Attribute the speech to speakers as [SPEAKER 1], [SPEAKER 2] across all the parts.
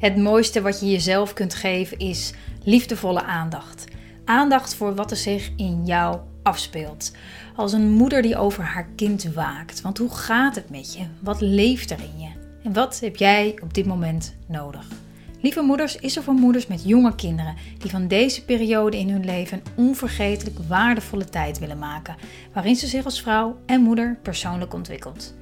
[SPEAKER 1] Het mooiste wat je jezelf kunt geven is liefdevolle aandacht. Aandacht voor wat er zich in jou afspeelt. Als een moeder die over haar kind waakt. Want hoe gaat het met je? Wat leeft er in je? En wat heb jij op dit moment nodig? Lieve moeders is er voor moeders met jonge kinderen die van deze periode in hun leven een onvergetelijk waardevolle tijd willen maken, waarin ze zich als vrouw en moeder persoonlijk ontwikkelt.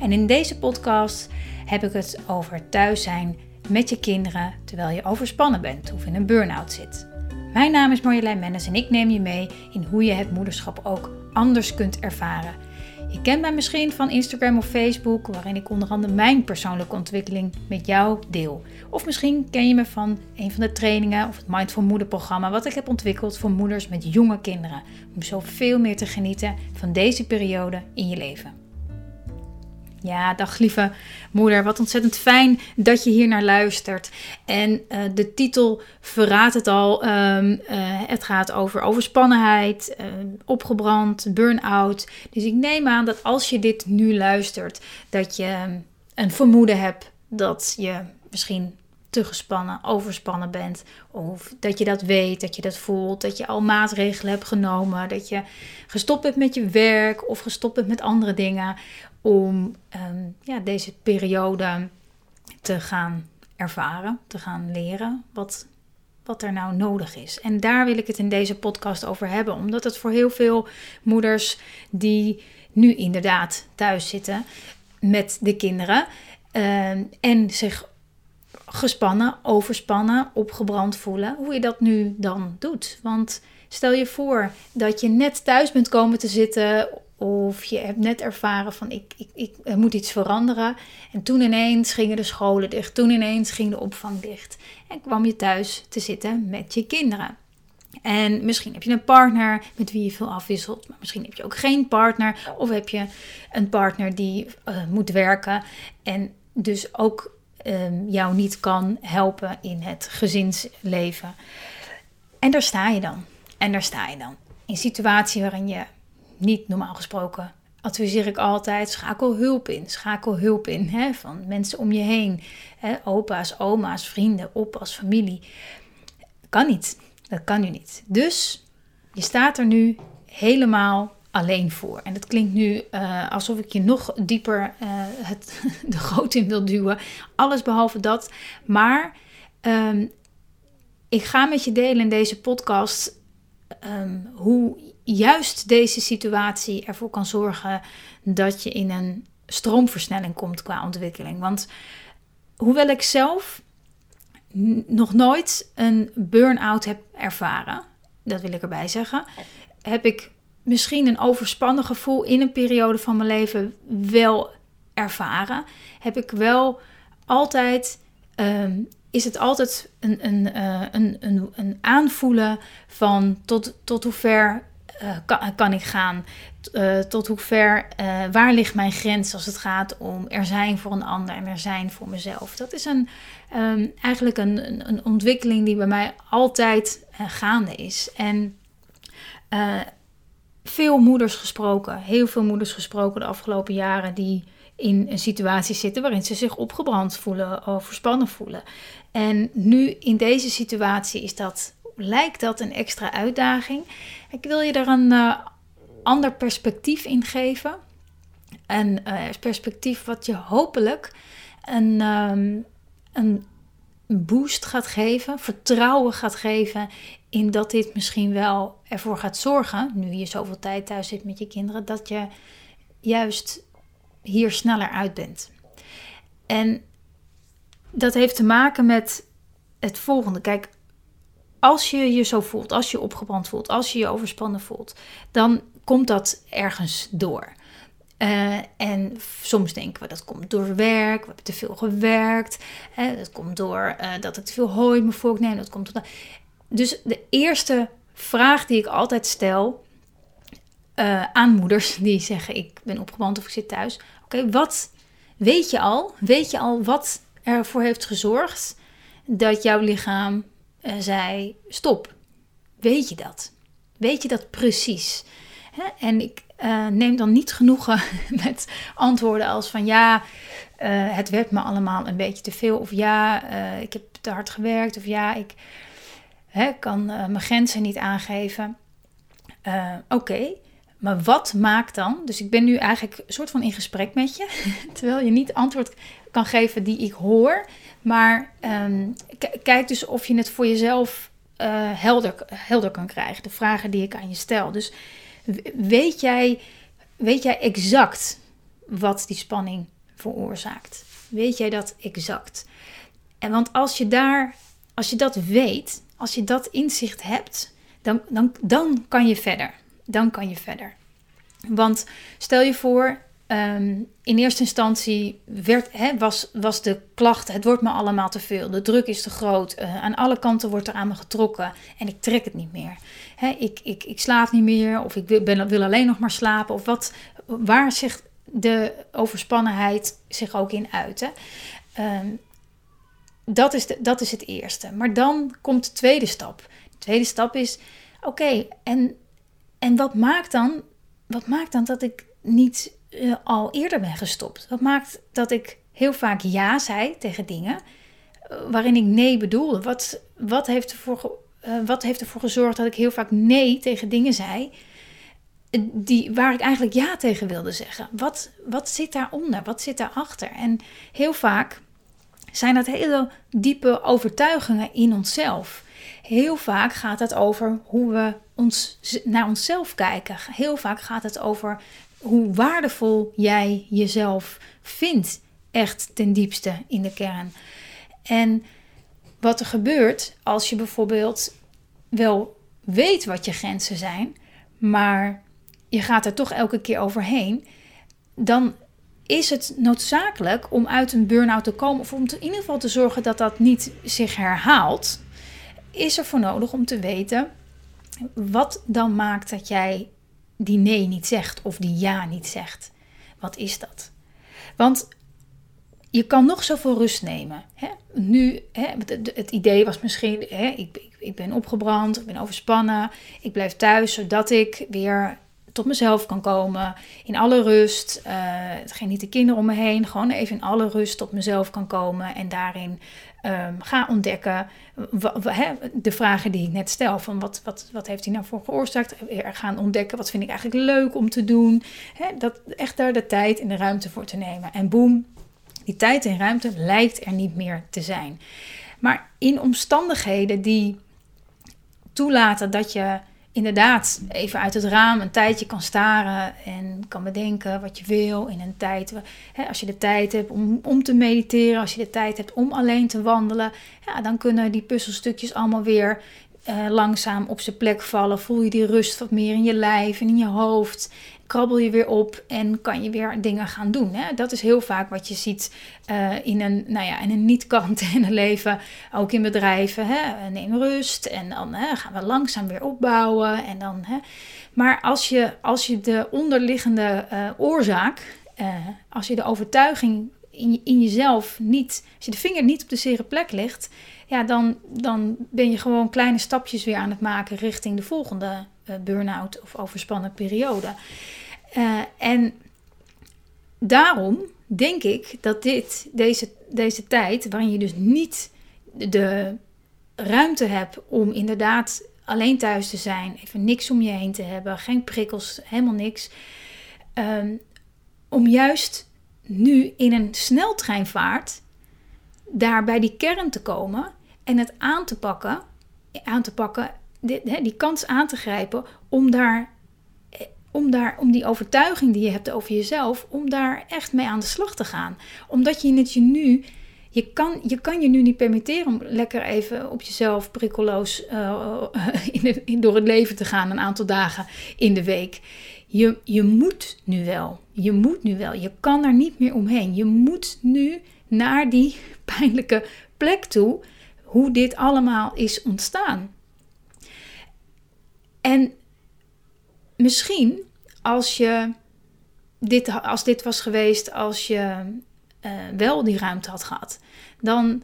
[SPEAKER 1] En in deze podcast heb ik het over thuis zijn met je kinderen terwijl je overspannen bent of in een burn-out zit. Mijn naam is Marjolein Mennis en ik neem je mee in hoe je het moederschap ook anders kunt ervaren. Je kent mij misschien van Instagram of Facebook, waarin ik onder andere mijn persoonlijke ontwikkeling met jou deel. Of misschien ken je me van een van de trainingen of het Mindful Moeder programma, wat ik heb ontwikkeld voor moeders met jonge kinderen. Om zoveel meer te genieten van deze periode in je leven. Ja, dag lieve moeder. Wat ontzettend fijn dat je hier naar luistert. En uh, de titel verraadt het al. Um, uh, het gaat over overspannenheid, uh, opgebrand, burn-out. Dus ik neem aan dat als je dit nu luistert, dat je een vermoeden hebt dat je misschien te gespannen, overspannen bent. Of dat je dat weet, dat je dat voelt, dat je al maatregelen hebt genomen, dat je gestopt bent met je werk of gestopt bent met andere dingen om um, ja, deze periode te gaan ervaren, te gaan leren wat, wat er nou nodig is. En daar wil ik het in deze podcast over hebben, omdat het voor heel veel moeders die nu inderdaad thuis zitten met de kinderen uh, en zich gespannen, overspannen, opgebrand voelen, hoe je dat nu dan doet. Want stel je voor dat je net thuis bent komen te zitten of je hebt net ervaren van ik, ik, ik, moet iets veranderen. En toen ineens gingen de scholen dicht. Toen ineens ging de opvang dicht. En kwam je thuis te zitten met je kinderen. En misschien heb je een partner met wie je veel afwisselt. Maar misschien heb je ook geen partner. Of heb je een partner die uh, moet werken. En dus ook um, jou niet kan helpen in het gezinsleven. En daar sta je dan. En daar sta je dan. In een situatie waarin je niet normaal gesproken adviseer ik altijd: schakel hulp in. Schakel hulp in hè, van mensen om je heen. Hè, opa's, oma's, vrienden, oppas, familie. Kan niet. Dat kan nu niet. Dus je staat er nu helemaal alleen voor. En dat klinkt nu uh, alsof ik je nog dieper uh, het, de goot in wil duwen. Alles behalve dat. Maar um, ik ga met je delen in deze podcast um, hoe juist deze situatie ervoor kan zorgen dat je in een stroomversnelling komt qua ontwikkeling. Want hoewel ik zelf nog nooit een burn-out heb ervaren, dat wil ik erbij zeggen, heb ik misschien een overspannen gevoel in een periode van mijn leven wel ervaren. Heb ik wel altijd. Um, is het altijd een, een, uh, een, een, een aanvoelen van tot, tot hoe ver uh, kan, ik gaan? Uh, tot hoe ver, uh, waar ligt mijn grens als het gaat om er zijn voor een ander en er zijn voor mezelf? Dat is een, um, eigenlijk een, een, een, ontwikkeling die bij mij altijd gaande is. En veel moeders gesproken, heel veel moeders gesproken de afgelopen jaren die in een situatie zitten waarin ze zich opgebrand voelen, overspannen voelen. En nu in deze situatie is dat, lijkt dat een extra uitdaging. Ik wil je er een uh, ander perspectief in geven. Een uh, perspectief wat je hopelijk een, um, een boost gaat geven, vertrouwen gaat geven in dat dit misschien wel ervoor gaat zorgen, nu je zoveel tijd thuis zit met je kinderen, dat je juist hier sneller uit bent. En dat heeft te maken met het volgende. Kijk, als je je zo voelt, als je opgebrand voelt, als je je overspannen voelt, dan komt dat ergens door. Uh, en soms denken we dat komt door werk, we hebben te veel gewerkt. Hè, dat komt door uh, dat ik te veel hooi in mijn vork neem. Dat komt door... Dus de eerste vraag die ik altijd stel uh, aan moeders die zeggen: Ik ben opgebrand of ik zit thuis. Oké, wat weet je al? Weet je al wat ervoor heeft gezorgd dat jouw lichaam uh, zei: Stop. Weet je dat? Weet je dat precies? Hè? En ik, Uh, neem dan niet genoegen met antwoorden als van ja, uh, het werd me allemaal een beetje te veel. Of ja, ik heb te hard gewerkt. Of ja, ik hè, kan mijn grenzen niet aangeven. Oké, maar wat maakt dan? Dus ik ben nu eigenlijk een soort van in gesprek met je. Terwijl je niet antwoord kan geven die ik hoor. Maar um, kijk dus of je het voor jezelf helder, helder kan krijgen. De vragen die ik aan je stel. Dus weet jij, weet jij exact wat die spanning veroorzaakt? Weet jij dat exact? En want als je daar, als je dat weet, als je dat inzicht hebt, dan, dan, dan kan je verder. Dan kan je verder. Want stel je voor, Ehm, in eerste instantie werd, was, was de klacht: het wordt me allemaal te veel, de druk is te groot, uh, aan alle kanten wordt er aan me getrokken en ik trek het niet meer. Ik, ik, ik slaap niet meer of ik ben, wil alleen nog maar slapen. Of wat, waar zich de overspannenheid zich ook in uit? Ehm, dat, is de, dat is het eerste. Maar dan komt de tweede stap. De tweede stap is: oké, en, en wat maakt dan, wat maakt dan dat ik niet uh, al eerder ben gestopt. Dat maakt dat ik heel vaak ja zei tegen dingen uh, waarin ik nee bedoelde. Wat, wat, heeft ervoor, uh, wat heeft ervoor gezorgd dat ik heel vaak nee tegen dingen zei die, waar ik eigenlijk ja tegen wilde zeggen? Wat, wat zit daaronder? Wat zit daarachter? En heel vaak zijn dat hele diepe overtuigingen in onszelf. Heel vaak gaat het over hoe we ons, naar onszelf kijken. Heel vaak gaat het over hoe waardevol jij jezelf vindt, echt ten diepste in de kern. En wat er gebeurt als je bijvoorbeeld wel weet wat je grenzen zijn, maar je gaat er toch elke keer overheen, dan is het noodzakelijk om uit een burn-out te komen, of om in ieder geval te zorgen dat dat niet zich herhaalt, is er voor nodig om te weten wat dan maakt dat jij die nee niet zegt of die ja niet zegt. Wat is dat? Want je kan nog zoveel rust nemen. Hè? Nu, hè, het, idee was misschien, hè, ik, ik, ik, ben opgebrand, ik ben overspannen, ik blijf thuis zodat ik weer tot mezelf kan komen, in alle rust, uh, geen niet de kinderen om me heen, gewoon even in alle rust tot mezelf kan komen en daarin um, ga ontdekken de vragen die ik net stel. Van wat, wat, wat heeft hij nou voor veroorzaakt? Gaan ontdekken wat vind ik eigenlijk leuk om te doen. dat, echt daar de tijd en de ruimte voor te nemen. En boem, die tijd en ruimte lijkt er niet meer te zijn. Maar in omstandigheden die toelaten dat je inderdaad even uit het raam een tijdje kan staren en kan bedenken wat je wil in een tijd. Hè, als je de tijd hebt om, om te mediteren, als je de tijd hebt om alleen te wandelen, ja, dan kunnen die puzzelstukjes allemaal weer uh, langzaam op zijn plek vallen. Voel je die rust wat meer in je lijf en in je hoofd krabbel je weer op en kan je weer dingen gaan doen. Hè? Dat is heel vaak wat je ziet uh, in een, nou ja, in een niet-quarantaine leven, ook in bedrijven. Hè? Neem rust en dan hè, gaan we langzaam weer opbouwen. En dan, hè. Maar als je, als je de onderliggende oorzaak, als je de overtuiging in, in jezelf niet, als je de vinger niet op de zere plek legt, ja, dan, dan ben je gewoon kleine stapjes weer aan het maken richting de volgende uh, burn-out of overspannen periode. Uh, en daarom denk ik dat dit, deze, deze tijd, waarin je dus niet de ruimte hebt om inderdaad alleen thuis te zijn, even niks om je heen te hebben, geen prikkels, helemaal niks. Um, om juist nu in een sneltreinvaart daar bij die kern te komen en het aan te pakken, aan te pakken die, die kans aan te grijpen om daar, eh, om daar, om die overtuiging die je hebt over jezelf, om daar echt mee aan de slag te gaan. Omdat je het je nu, je kan, je kan je nu niet permitteren om lekker even op jezelf prikkeloos uh, in door het leven te gaan een aantal dagen in de week. Je, je moet nu wel. Je moet nu wel. Je kan er niet meer omheen. Je moet nu naar die pijnlijke plek toe. Hoe dit allemaal is ontstaan. En misschien als je dit, als dit was geweest, als je uh, wel die ruimte had gehad, dan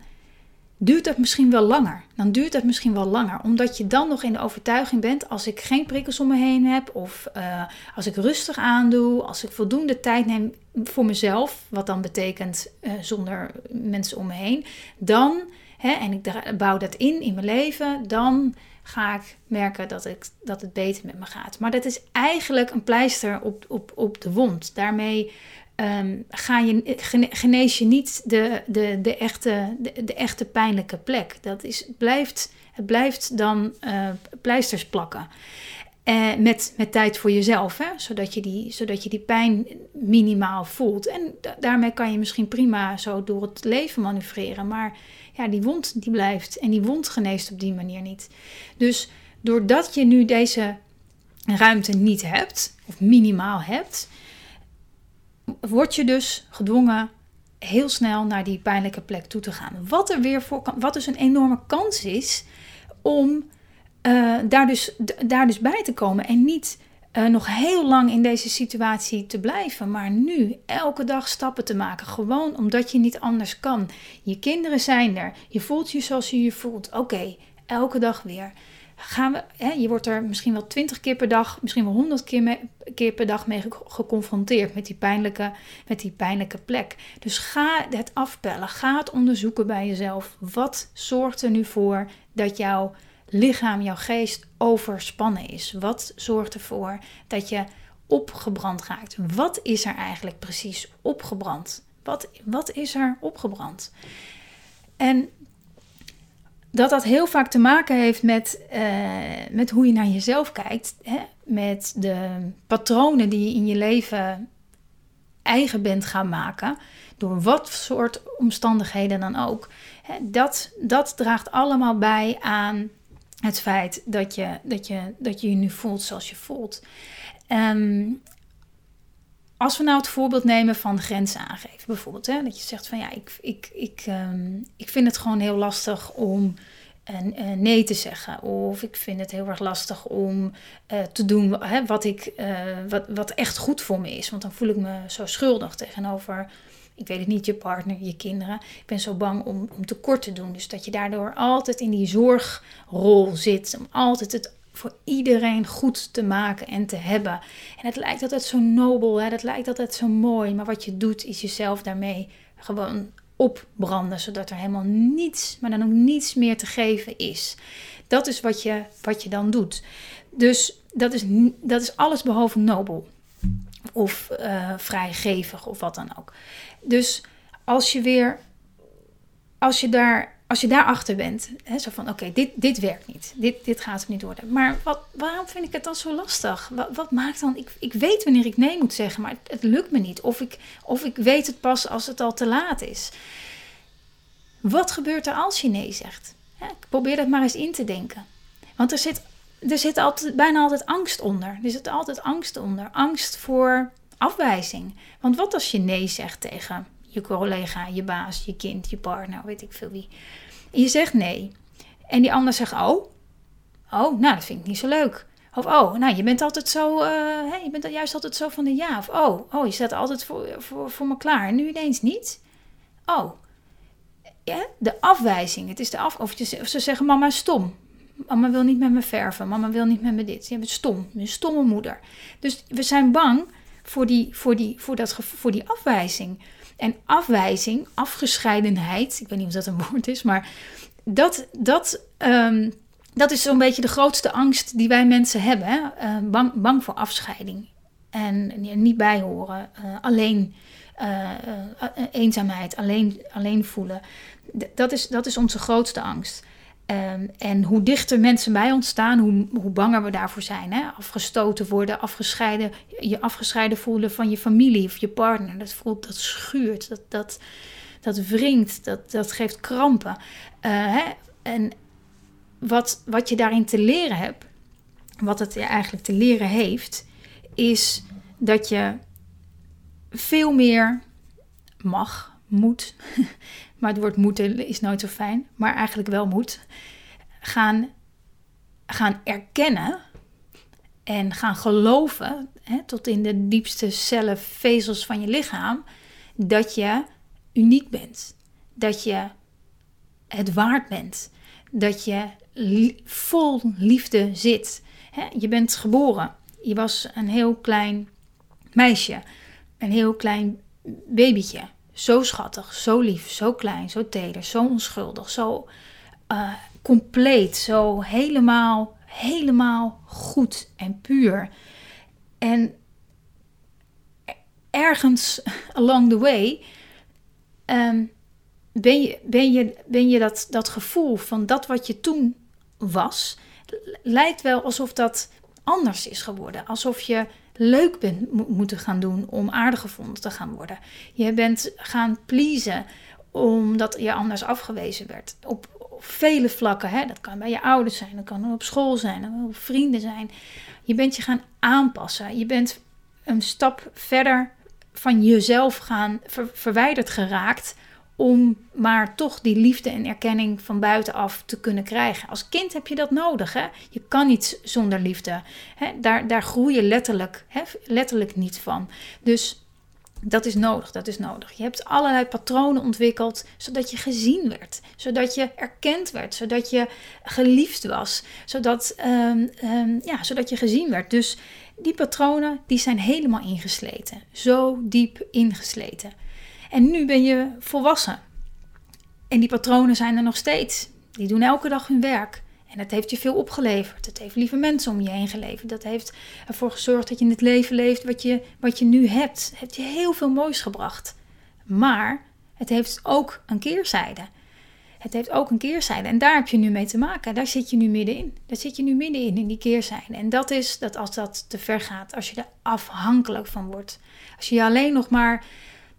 [SPEAKER 1] duurt het misschien wel langer. Dan duurt het misschien wel langer, omdat je dan nog in de overtuiging bent: als ik geen prikkels om me heen heb, of uh, als ik rustig aandoe, als ik voldoende tijd neem voor mezelf, wat dan betekent uh, zonder mensen om me heen, dan, hè, en ik bouw dat in in mijn leven, dan ga ik merken dat, ik, dat het beter met me gaat. Maar dat is eigenlijk een pleister op, op, op de wond. Daarmee um, ga je, genees je niet de, de, de, echte, de, echte pijnlijke plek. Dat is, blijft, het blijft dan uh, pleisters plakken. Uh, met, met tijd voor jezelf, hè? Zodat, je die, zodat je die pijn minimaal voelt. En daarmee kan je misschien prima zo door het leven manoeuvreren. Maar ja, die wond die blijft. En die wond geneest op die manier niet. Dus doordat je nu deze ruimte niet hebt, of minimaal hebt, word je dus gedwongen heel snel naar die pijnlijke plek toe te gaan. Wat er weer voor wat dus een enorme kans is om uh, daar, dus, daar dus bij te komen en niet uh, nog heel lang in deze situatie te blijven, maar nu elke dag stappen te maken. Gewoon omdat je niet anders kan. Je kinderen zijn er. Je voelt je zoals je je voelt. Oké, elke dag weer gaan we, hè, je wordt er misschien wel twintig keer per dag, misschien wel honderd keer, per dag mee geconfronteerd met die, pijnlijke, met die pijnlijke plek. Dus ga het afpellen, ga het onderzoeken bij jezelf. Wat zorgt er nu voor dat jouw lichaam, jouw geest overspannen is? Wat zorgt ervoor dat je opgebrand raakt? Wat is er eigenlijk precies opgebrand? Wat, wat is er opgebrand? En dat dat heel vaak te maken heeft met, uh, met hoe je naar jezelf kijkt. Hè? Met de patronen die je in je leven eigen bent gaan maken. Door wat soort omstandigheden dan ook. Dat, dat draagt allemaal bij aan het feit dat je dat je, dat je, je nu voelt zoals je voelt. Um, als we nou het voorbeeld nemen van grenzen aangeven, bijvoorbeeld, hè, dat je zegt van ja, ik, ik, ik, um, ik vind het gewoon heel lastig om een, uh, nee te zeggen. Of ik vind het heel erg lastig om uh, te doen hè, wat, ik, wat, wat echt goed voor me is. Want dan voel ik me zo schuldig tegenover, ik weet het niet, je partner, je kinderen. Ik ben zo bang om, om tekort te doen. Dus dat je daardoor altijd in die zorgrol zit. Om altijd het voor iedereen goed te maken en te hebben. En het lijkt altijd zo nobel, hè? dat lijkt altijd zo mooi. Maar wat je doet, is jezelf daarmee gewoon opbranden, zodat er helemaal niets, maar dan ook niets meer te geven is. Dat is wat je, wat je dan doet. Dus dat is, dat is alles behalve nobel of uh, vrijgevig of wat dan ook. Dus als je weer, als je daar als je daarachter bent, hè, zo van oké, dit, dit werkt niet, dit, dit gaat hem niet worden. Maar wat, waarom vind ik het dan zo lastig? Wat, wat maakt dan, ik, ik weet wanneer ik nee moet zeggen, maar het, het, lukt me niet. Of ik, of ik weet het pas als het al te laat is. Wat gebeurt er als je nee zegt? probeer dat maar eens in te denken. Want er zit, er zit altijd, bijna altijd angst onder. Er zit altijd angst onder. Angst voor afwijzing. Want wat als je nee zegt tegen je collega, je baas, je kind, je partner, weet ik veel wie. Je zegt nee. En die ander zegt, oh, oh, nou, dat vind ik niet zo leuk. Of, oh, nou, je bent altijd zo, uh, je bent juist altijd zo van de ja. Of, oh, oh, je staat altijd voor, voor, voor me klaar. En nu ineens niet. Oh, de afwijzing. Het is de af, of, ze zeggen, mama stom. Mama wil niet met me verven. Mama wil niet met me dit. Je bent stom. Een stomme moeder. Dus we zijn bang voor die, voor die, voor dat, voor die afwijzing. En afwijzing, afgescheidenheid, ik weet niet of dat een woord is, maar dat, dat, um, dat is zo'n beetje de grootste angst die wij mensen hebben. Hè? Uh, bang, bang voor afscheiding en niet bijhoren, uh, alleen. Uh, eenzaamheid, alleen, alleen voelen. dat, is, dat is onze grootste angst. Um, en hoe dichter mensen bij ons staan, hoe, hoe banger we daarvoor zijn. Hè? Afgestoten worden, afgescheiden, je afgescheiden voelen van je familie of je partner. Dat voelt, dat schuurt, dat, dat, dat wringt, dat, dat geeft krampen. Uh, hè? En wat, wat je daarin te leren hebt, wat het je eigenlijk te leren heeft, is dat je veel meer mag, moet, maar het woord moeten is nooit zo fijn, maar eigenlijk wel moet, gaan, gaan erkennen en gaan geloven, hè, tot in de diepste cellen, vezels van je lichaam, dat je uniek bent. Dat je het waard bent. Dat je vol liefde zit. je bent geboren. Je was een heel klein meisje. Een heel klein babytje. Zo schattig, zo lief, zo klein, zo teder, zo onschuldig, zo uh, compleet, zo helemaal, helemaal goed en puur. En ergens along the way ehm, ben je, ben je, ben je dat, dat gevoel van dat wat je toen was, lijkt wel alsof dat anders is geworden. Alsof je leuk bent moeten gaan doen om aardig gevonden te gaan worden. Je bent gaan pleasen omdat je anders afgewezen werd. Op, vele vlakken. Hè? Dat kan bij je ouders zijn, dat kan op school zijn, dat kan op vrienden zijn. Je bent je gaan aanpassen. Je bent een stap verder van jezelf gaan verwijderd geraakt om maar toch die liefde en erkenning van buitenaf te kunnen krijgen. Als kind heb je dat nodig. Hè? Je kan niet zonder liefde. Hè? Daar, daar groei je letterlijk, hè? letterlijk niet van. Dus dat is nodig, dat is nodig. Je hebt allerlei patronen ontwikkeld zodat je gezien werd, zodat je erkend werd, zodat je geliefd was, zodat, um, um, ja, zodat je gezien werd. Dus die patronen die zijn helemaal ingesleten, zo diep ingesleten. En nu ben je volwassen. En die patronen zijn er nog steeds. Die doen elke dag hun werk. En dat heeft je veel opgeleverd. Het heeft lieve mensen om je heen geleverd. Dat heeft ervoor gezorgd dat je in het leven leeft wat je, wat je nu hebt. Het heeft je heel veel moois gebracht. Maar het heeft ook een keerzijde. Het heeft ook een keerzijde. En daar heb je nu mee te maken. Daar zit je nu middenin. Daar zit je nu middenin, in die keerzijde. En dat is dat als dat te ver gaat, als je er afhankelijk van wordt. Als je je alleen nog maar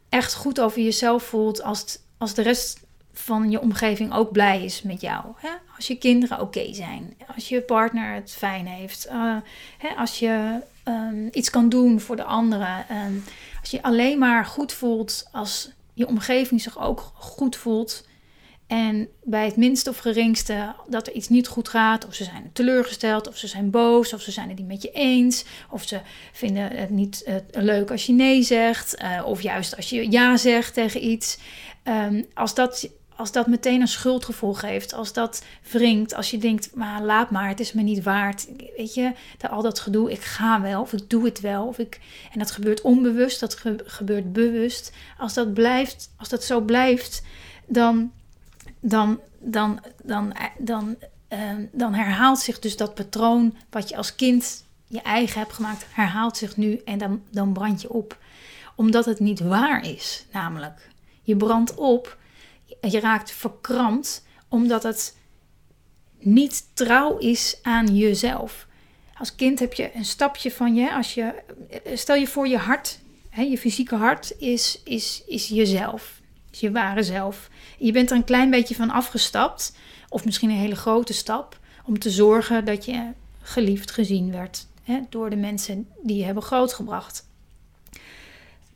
[SPEAKER 1] echt goed over jezelf voelt als, als de rest van je omgeving ook blij is met jou. Hè? Als je kinderen oké zijn, als je partner het fijn heeft, uh, hè? als je um, iets kan doen voor de anderen. Um, als je alleen maar goed voelt als je omgeving zich ook goed voelt. En bij het minste of geringste dat er iets niet goed gaat, of ze zijn teleurgesteld, of ze zijn boos, of ze zijn het niet met je eens, of ze vinden het niet uh, leuk als je nee zegt, uh, of juist als je ja zegt tegen iets. Um, als dat als dat meteen een schuldgevoel geeft, als dat wringt, als je denkt, maar laat maar, het is me niet waard. Weet je, al dat gedoe, ik ga wel, of ik doe het wel, of ik, en dat gebeurt onbewust, dat gebeurt bewust. Als dat blijft, als dat zo blijft, dan, dan, dan, dan, dan, ehm, dan herhaalt zich dus dat patroon wat je als kind je eigen hebt gemaakt, herhaalt zich nu en dan, dan brand je op. Omdat het niet waar is, namelijk. Je brandt op je raakt verkrampt omdat het niet trouw is aan jezelf. Als kind heb je een stapje van je, als je, stel je voor je hart, hè, je fysieke hart is, is, is jezelf, je ware zelf. Je bent er een klein beetje van afgestapt, of misschien een hele grote stap, om te zorgen dat je geliefd gezien werd hè, door de mensen die je hebben grootgebracht.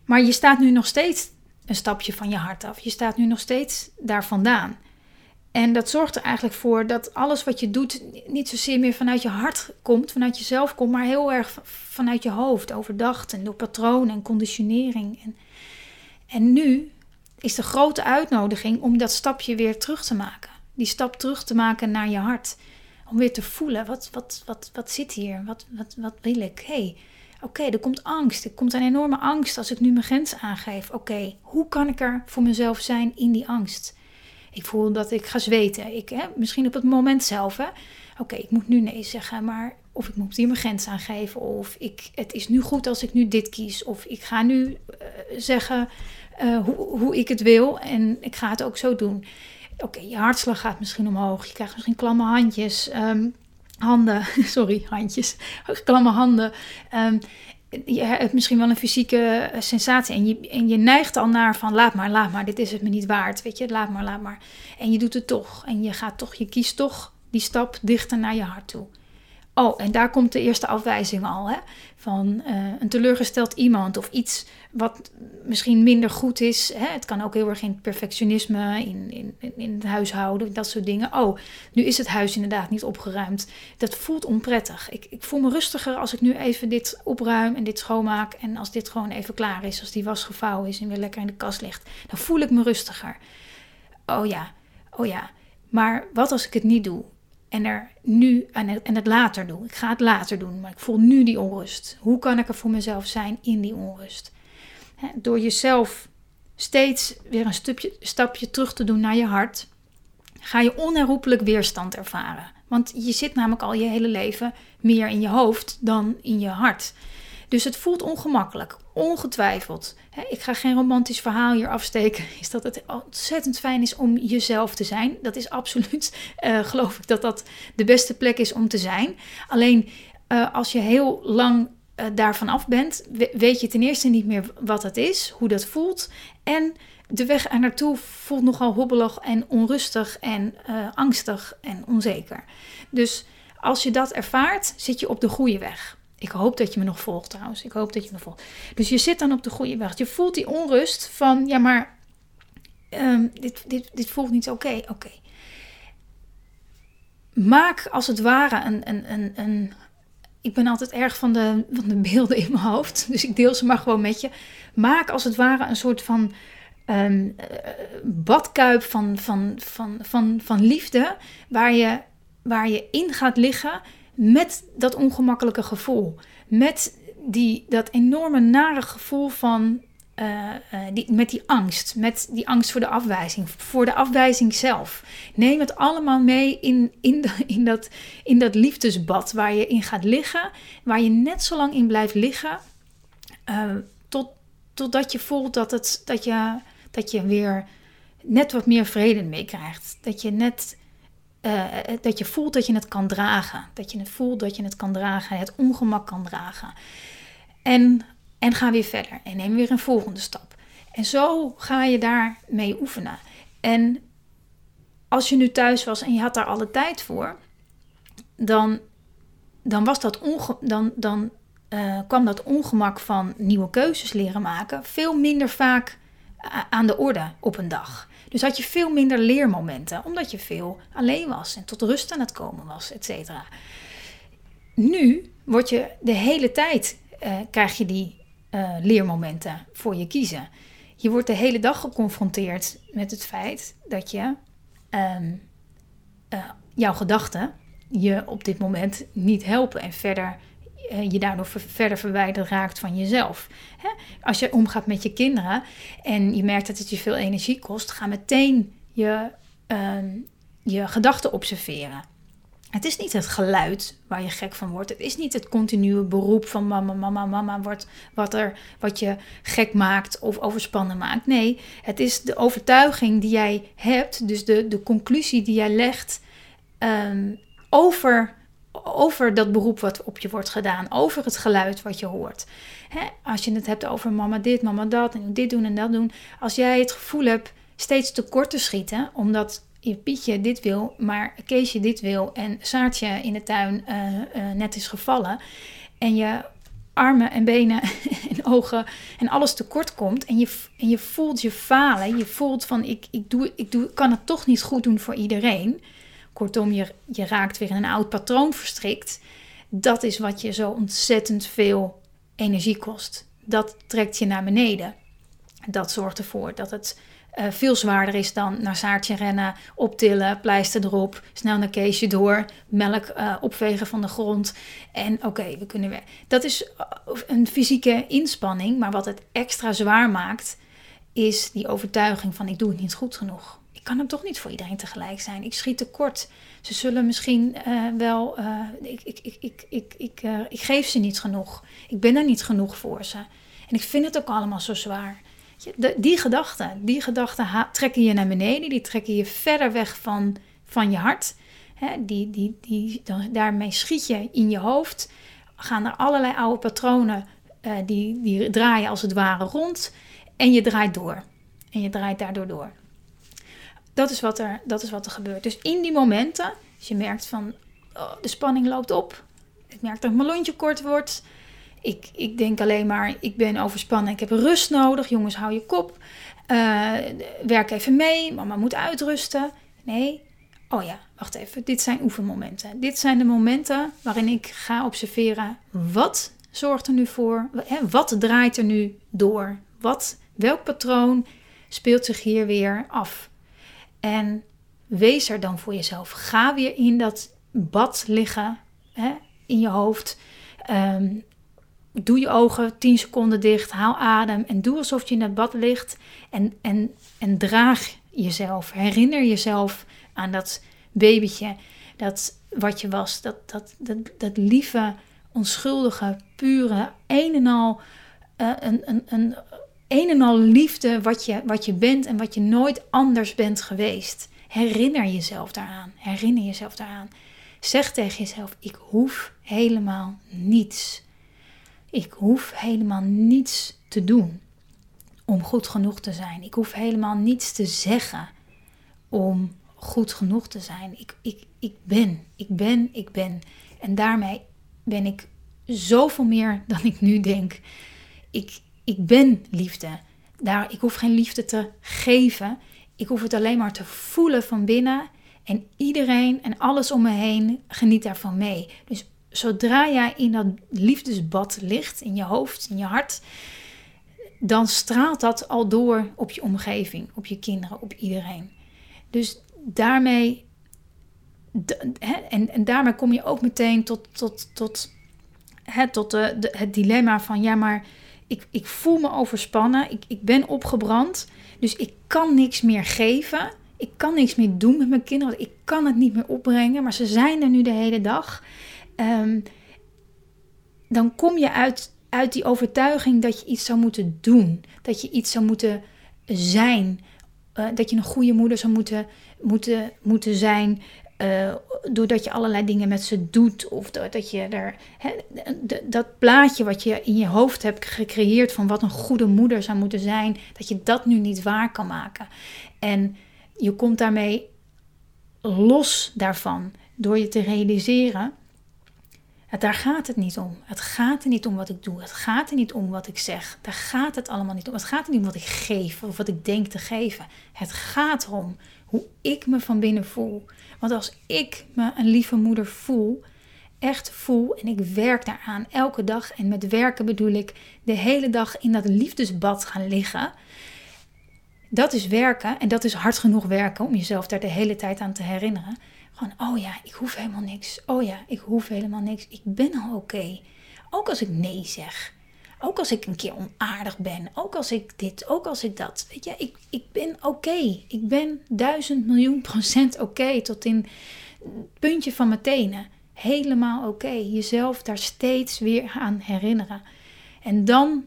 [SPEAKER 1] Maar je staat nu nog steeds een stapje van je hart af. Je staat nu nog steeds daar vandaan. En dat zorgt er eigenlijk voor dat alles wat je doet niet zozeer meer vanuit je hart komt, vanuit jezelf komt, maar heel erg vanuit je hoofd, overdacht en door patronen en conditionering. En, en nu is de grote uitnodiging om dat stapje weer terug te maken. Die stap terug te maken naar je hart. Om weer te voelen, wat, wat, wat, wat zit hier? Wat, wat, wat wil ik? hey, Oké, er komt angst. Er komt een enorme angst als ik nu mijn grens aangeef. Oké, hoe kan ik er voor mezelf zijn in die angst? Ik voel dat ik ga zweten. Ik, hè, misschien op het moment zelf. Oké, ik moet nu nee zeggen, maar of ik moet hier mijn grens aangeven. Of ik, het is nu goed als ik nu dit kies. Of ik ga nu uh, zeggen uh, hoe, hoe ik het wil en ik ga het ook zo doen. Oké, je hartslag gaat misschien omhoog. Je krijgt misschien klamme handjes. Um, handen, sorry, handjes, klamme handen. Um, je hebt misschien wel een fysieke eh, sensatie en je, en je neigt al naar van laat maar, laat maar, dit is het me niet waard, weet je, laat maar, laat maar. En je doet het toch en je gaat toch, je kiest toch die stap dichter naar je hart toe. Oh, en daar komt de eerste afwijzing al. Hè? Van uh, een teleurgesteld iemand of iets wat misschien minder goed is. Hè? Het kan ook heel erg in perfectionisme, in, in, in het huishouden, dat soort dingen. Oh, nu is het huis inderdaad niet opgeruimd. Dat voelt onprettig. Ik, ik voel me rustiger als ik nu even dit opruim en dit schoonmaak. En als dit gewoon even klaar is, als die was gevouwen is en weer lekker in de kast ligt. Dan voel ik me rustiger. Oh ja, oh ja Maar wat als ik het niet doe? En, er nu, het, en het later doe. Ik ga het later doen, maar ik voel nu die onrust. Hoe kan ik er voor mezelf zijn in die onrust? door jezelf steeds weer een stapje terug te doen naar je hart, ga je onherroepelijk weerstand ervaren. Want je zit namelijk al je hele leven meer in je hoofd dan in je hart. Dus het voelt ongemakkelijk, ongetwijfeld. Ik ga geen romantisch verhaal hier afsteken. Is dat het ontzettend fijn is om jezelf te zijn. Dat is absoluut, uh, geloof ik, dat dat de beste plek is om te zijn. Alleen uh, als je heel lang uh, daarvan af bent, weet je ten eerste niet meer wat het is, hoe dat voelt. En de weg er naartoe voelt nogal hobbelig en onrustig en angstig en onzeker. Dus als je dat ervaart, zit je op de goede weg. Ik hoop dat je me nog volgt trouwens. Ik hoop dat je me volgt. Dus je zit dan op de goede weg. Je voelt die onrust van, ja maar, um, dit, dit, dit voelt niet oké. Oké. Maak als het ware een, een, een, een... Ik ben altijd erg van de, van de beelden in mijn hoofd. Dus ik deel ze maar gewoon met je. Maak als het ware een soort van... Um, badkuip van, van, van, van, van liefde, waar je, waar je in gaat liggen met dat ongemakkelijke gevoel. Met die, dat enorme nare gevoel van. Uh, die, met die angst. Met die angst voor de afwijzing. Voor de afwijzing zelf. Neem het allemaal mee in, in, in, dat, in dat liefdesbad waar je in gaat liggen. Waar je net zo lang in blijft liggen. Uh, tot, totdat je voelt dat, het, dat, je, dat je weer net wat meer vrede mee krijgt. Dat je net uh, dat je voelt dat je het kan dragen. Dat je het voelt dat je het kan dragen, het ongemak kan dragen. En, en ga weer verder en neem weer een volgende stap. En zo ga je daarmee oefenen. En als je nu thuis was en je had daar alle tijd voor, dan, dan, was dat onge dan, dan uh, kwam dat ongemak van nieuwe keuzes leren maken veel minder vaak aan de orde op een dag. Dus had je veel minder leermomenten, omdat je veel alleen was en tot rust aan het komen was, et cetera. Nu word je de hele tijd, uh, krijg je die uh, leermomenten voor je kiezen. Je wordt de hele dag geconfronteerd met het feit dat je um, uh, jouw gedachten je op dit moment niet helpen en verder eh, je daardoor verder verwijderd raakt van jezelf. Als je omgaat met je kinderen en je merkt dat het je veel energie kost, ga meteen je, uh, je gedachten observeren. Het is niet het geluid waar je gek van wordt. Het is niet het continue beroep van mama, mama, mama, wat, wat, er, wat je gek maakt of overspannen maakt. Nee, het is de overtuiging die jij hebt, dus de, de conclusie die jij legt um, over over dat beroep wat op je wordt gedaan, over het geluid wat je hoort. als je het hebt over mama dit, mama dat en dit doen en dat doen. Als jij het gevoel hebt steeds tekort te schieten, omdat je Pietje dit wil, maar Keesje dit wil en Saartje in de tuin uh, uh, net is gevallen en je armen en benen en ogen en alles tekort komt en je, en je voelt je falen, je voelt van ik, ik, doe, ik doe, kan het toch niet goed doen voor iedereen Kortom, je, raakt weer in een oud patroon verstrikt. Dat is wat je zo ontzettend veel energie kost. Dat trekt je naar beneden. Dat zorgt ervoor dat het uh, veel zwaarder is dan naar Saartje rennen, optillen, pleister erop, snel naar Keesje door, melk uh, opvegen van de grond. En oké, we kunnen weer. Dat is eh, een fysieke inspanning, maar wat het extra zwaar maakt, is die overtuiging van ik doe het niet goed genoeg ik kan hem toch niet voor iedereen tegelijk zijn. Ik schiet tekort. Ze zullen misschien uh, wel. Uh, ik, ik, ik, ik, ik, ik, uh, ik geef ze niet genoeg. Ik ben er niet genoeg voor ze. En ik vind het ook allemaal zo zwaar. Die gedachten, die gedachten trekken je naar beneden. Die trekken je verder weg van, van je hart. Hè, die, die, die, dan, daarmee schiet je in je hoofd. Gaan er allerlei oude patronen. die, die draaien als het ware rond. En je draait door. En je draait daardoor door. Dat is, wat er, dat is wat er gebeurt. Dus in die momenten, als je merkt van oh, de spanning loopt op, ik merk dat mijn lontje kort wordt, ik, ik denk alleen maar, ik ben overspannen, ik heb rust nodig. Jongens, hou je kop. Uh, werk even mee, mama moet uitrusten. Nee, oh ja, wacht even, dit zijn oefenmomenten. Dit zijn de momenten waarin ik ga observeren wat zorgt er nu voor, wat draait er nu door, wat, welk patroon speelt zich hier weer af. En wees er dan voor jezelf. Ga weer in dat bad liggen hè, in je hoofd. Ehm, doe je ogen 10 seconden dicht, haal adem en doe alsof je in het bad ligt. En, en, en draag jezelf. Herinner jezelf aan dat babytje, dat wat je was. Dat, dat, dat, dat lieve, onschuldige, pure, een en al, uh, een, een, een, een en al liefde wat je, wat je bent en wat je nooit anders bent geweest. Herinner jezelf daaraan. Herinner jezelf daaraan. Zeg tegen jezelf: ik hoef helemaal niets. Ik hoef helemaal niets te doen om goed genoeg te zijn. Ik hoef helemaal niets te zeggen om goed genoeg te zijn. Ik, ik, ik ben, ik ben, ik ben. En daarmee ben ik zoveel meer dan ik nu denk. Ik, ik ben liefde. Daar, ik hoef geen liefde te geven. Ik hoef het alleen maar te voelen van binnen. En iedereen en alles om me heen geniet daarvan mee. Dus zodra jij in dat liefdesbad ligt, in je hoofd, in je hart, dan straalt dat al door op je omgeving, op je kinderen, op iedereen. Dus daarmee, en, en daarmee kom je ook meteen tot, tot, tot, tot de, het dilemma van ja, maar ik, ik voel me overspannen, ik, ik ben opgebrand, dus ik kan niks meer geven. Ik kan niks meer doen met mijn kinderen. Ik kan het niet meer opbrengen, maar ze zijn er nu de hele dag. Ehm, dan kom je uit, uit die overtuiging dat je iets zou moeten doen. Dat je iets zou moeten zijn. Uh, dat je een goede moeder zou moeten, moeten, moeten zijn. Uh, doordat je allerlei dingen met ze doet. Of dat je er. dat plaatje wat je in je hoofd hebt gecreëerd van wat een goede moeder zou moeten zijn. Dat je dat nu niet waar kan maken. En je komt daarmee los daarvan. Door je te realiseren daar gaat het niet om. Het gaat er niet om wat ik doe. Het gaat er niet om wat ik zeg. Daar gaat het allemaal niet om. Het gaat er niet om wat ik geef of wat ik denk te geven. Het gaat erom hoe ik me van binnen voel. Want als ik me een lieve moeder voel, echt voel en ik werk daaraan elke dag. En met werken bedoel ik de hele dag in dat liefdesbad gaan liggen. Dat is werken en dat is hard genoeg werken om jezelf daar de hele tijd aan te herinneren oh ja, ik hoef helemaal niks. Oh ja, ik hoef helemaal niks. Ik ben al oké. Ook als ik nee zeg. Ook als ik een keer onaardig ben. Ook als ik dit, ook als ik dat. Weet je, ik, ik ben oké. Ik ben duizend miljoen procent oké. tot in puntje van mijn tenen. Helemaal oké. Jezelf daar steeds weer aan herinneren. En dan,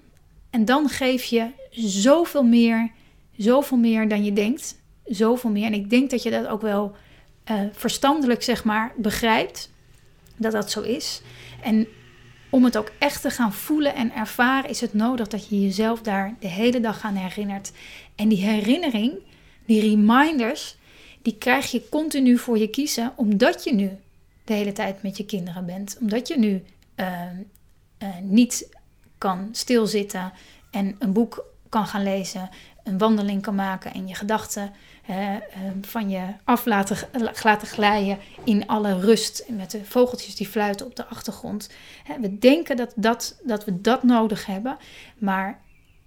[SPEAKER 1] en dan geef je zoveel meer, zoveel meer dan je denkt. Zoveel meer. En ik denk dat je dat ook wel uh, verstandelijk zeg maar begrijpt dat dat zo is. En om het ook echt te gaan voelen en ervaren, is het nodig dat je jezelf daar de hele dag aan herinnert. En die herinnering, die reminders, die krijg je continu voor je kiezen, omdat je nu de hele tijd met je kinderen bent. Omdat je nu uh, niet kan stilzitten en een boek kan gaan lezen, een wandeling kan maken en je gedachten uh, van je af laten, laten glijden in alle rust. Met de vogeltjes die fluiten op de achtergrond. we denken dat, dat, dat we dat nodig hebben. Maar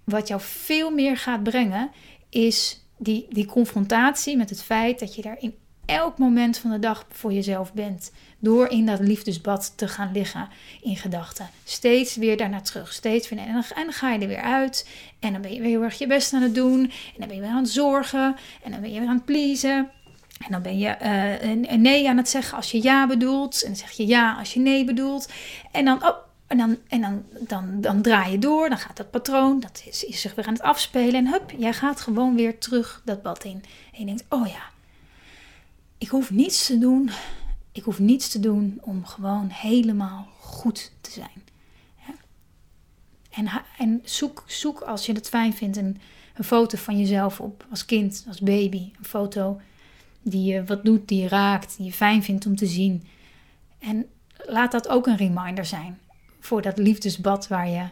[SPEAKER 1] wat jou veel meer gaat brengen, is die, die confrontatie met het feit dat je daar in elk moment van de dag voor jezelf bent. Door in dat liefdesbad te gaan liggen in gedachten. Steeds weer daarna terug. Steeds weer. En dan, ga je er weer uit. En dan ben je weer heel erg je best aan het doen. En dan ben je weer aan het zorgen. En dan ben je weer aan het pleasen. En dan ben je uh, een, nee aan het zeggen als je ja bedoelt. En dan zeg je ja als je nee bedoelt. En dan, oh, en dan, en dan, dan, dan draai je door. Dan gaat dat patroon, dat is, is zich weer aan het afspelen. En hup, jij gaat gewoon weer terug dat bad in. En je denkt, oh ja, ik hoef niets te doen. Ik hoef niets te doen om gewoon helemaal goed te zijn. En, en zoek, zoek als je het fijn vindt een, een foto van jezelf op als kind, als baby. Een foto die je wat doet, die je raakt, die je fijn vindt om te zien. En laat dat ook een reminder zijn voor dat liefdesbad waar je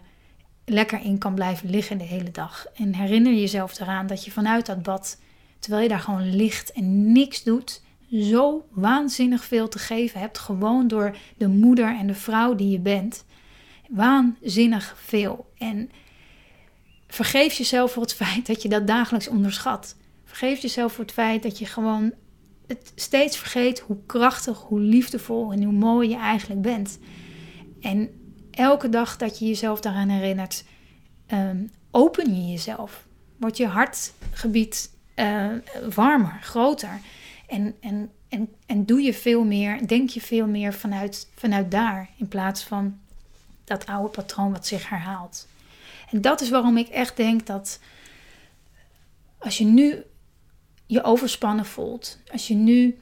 [SPEAKER 1] lekker in kan blijven liggen de hele dag. En herinner jezelf eraan dat je vanuit dat bad, terwijl je daar gewoon ligt en niks doet, zo waanzinnig veel te geven hebt, gewoon door de moeder en de vrouw die je bent. Waanzinnig veel. En vergeef jezelf voor het feit dat je dat dagelijks onderschat. Vergeef jezelf voor het feit dat je gewoon het steeds vergeet hoe krachtig, hoe liefdevol en hoe mooi je eigenlijk bent. En elke dag dat je jezelf daaraan herinnert, ehm, open je jezelf. Wordt je hartgebied uh, warmer, groter. En, en, en, en doe je veel meer, denk je veel meer vanuit, vanuit daar. In plaats van dat oude patroon wat zich herhaalt. En dat is waarom ik echt denk dat als je nu je overspannen voelt, als je nu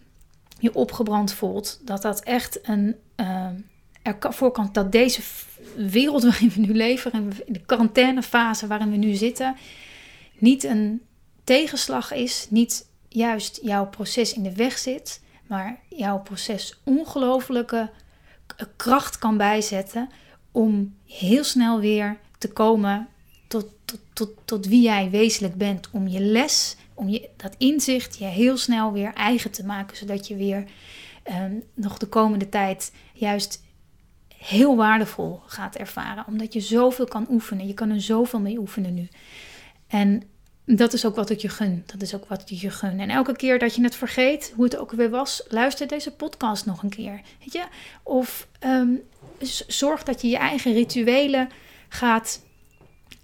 [SPEAKER 1] je opgebrand voelt, dat dat echt een uh, ervoor kan dat deze wereld waarin we nu leven, in de quarantainefase waarin we nu zitten, niet een tegenslag is, niet juist jouw proces in de weg zit, maar jouw proces ongelofelijke kracht kan bijzetten om heel snel weer te komen tot, tot, tot, tot wie jij wezenlijk bent. Om je les, om je, dat inzicht je heel snel weer eigen te maken, zodat je weer ehm, nog de komende tijd juist heel waardevol gaat ervaren. Omdat je zoveel kan oefenen. Je kan er zoveel mee oefenen nu. En dat is ook wat ik je gun. Dat is ook wat ik je gun. En elke keer dat je het vergeet, hoe het ook weer was, luister deze podcast nog een keer. Weet je? Of ehm, zorg dat je je eigen rituelen gaat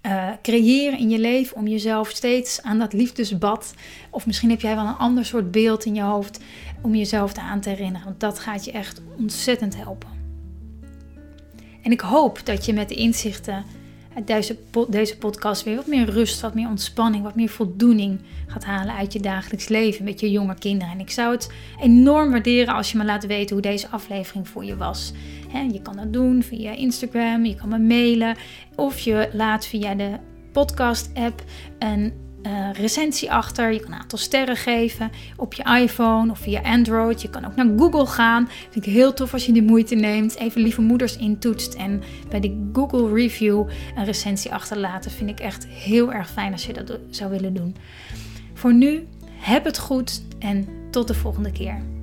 [SPEAKER 1] uh, creëren in je leven om jezelf steeds aan dat liefdesbad. Of misschien heb jij wel een ander soort beeld in je hoofd om jezelf aan te herinneren. Want dat gaat je echt ontzettend helpen. En ik hoop dat je met de inzichten deze, deze podcast weer wat meer rust, wat meer ontspanning, wat meer voldoening gaat halen uit je dagelijks leven met je jonge kinderen. En ik zou het enorm waarderen als je me laat weten hoe deze aflevering voor je was. je kan dat doen via Instagram, je kan me mailen of je laat via de podcast-app een uh, recensie achter. Je kan een aantal sterren geven op je iPhone of via Android. Je kan ook naar Google gaan. Vind ik heel tof als je die moeite neemt. Even lieve moeders intoetst en bij de Google Review een recensie achterlaten. Vind ik echt heel erg fijn als je dat zou willen doen. Voor nu, heb het goed en tot de volgende keer.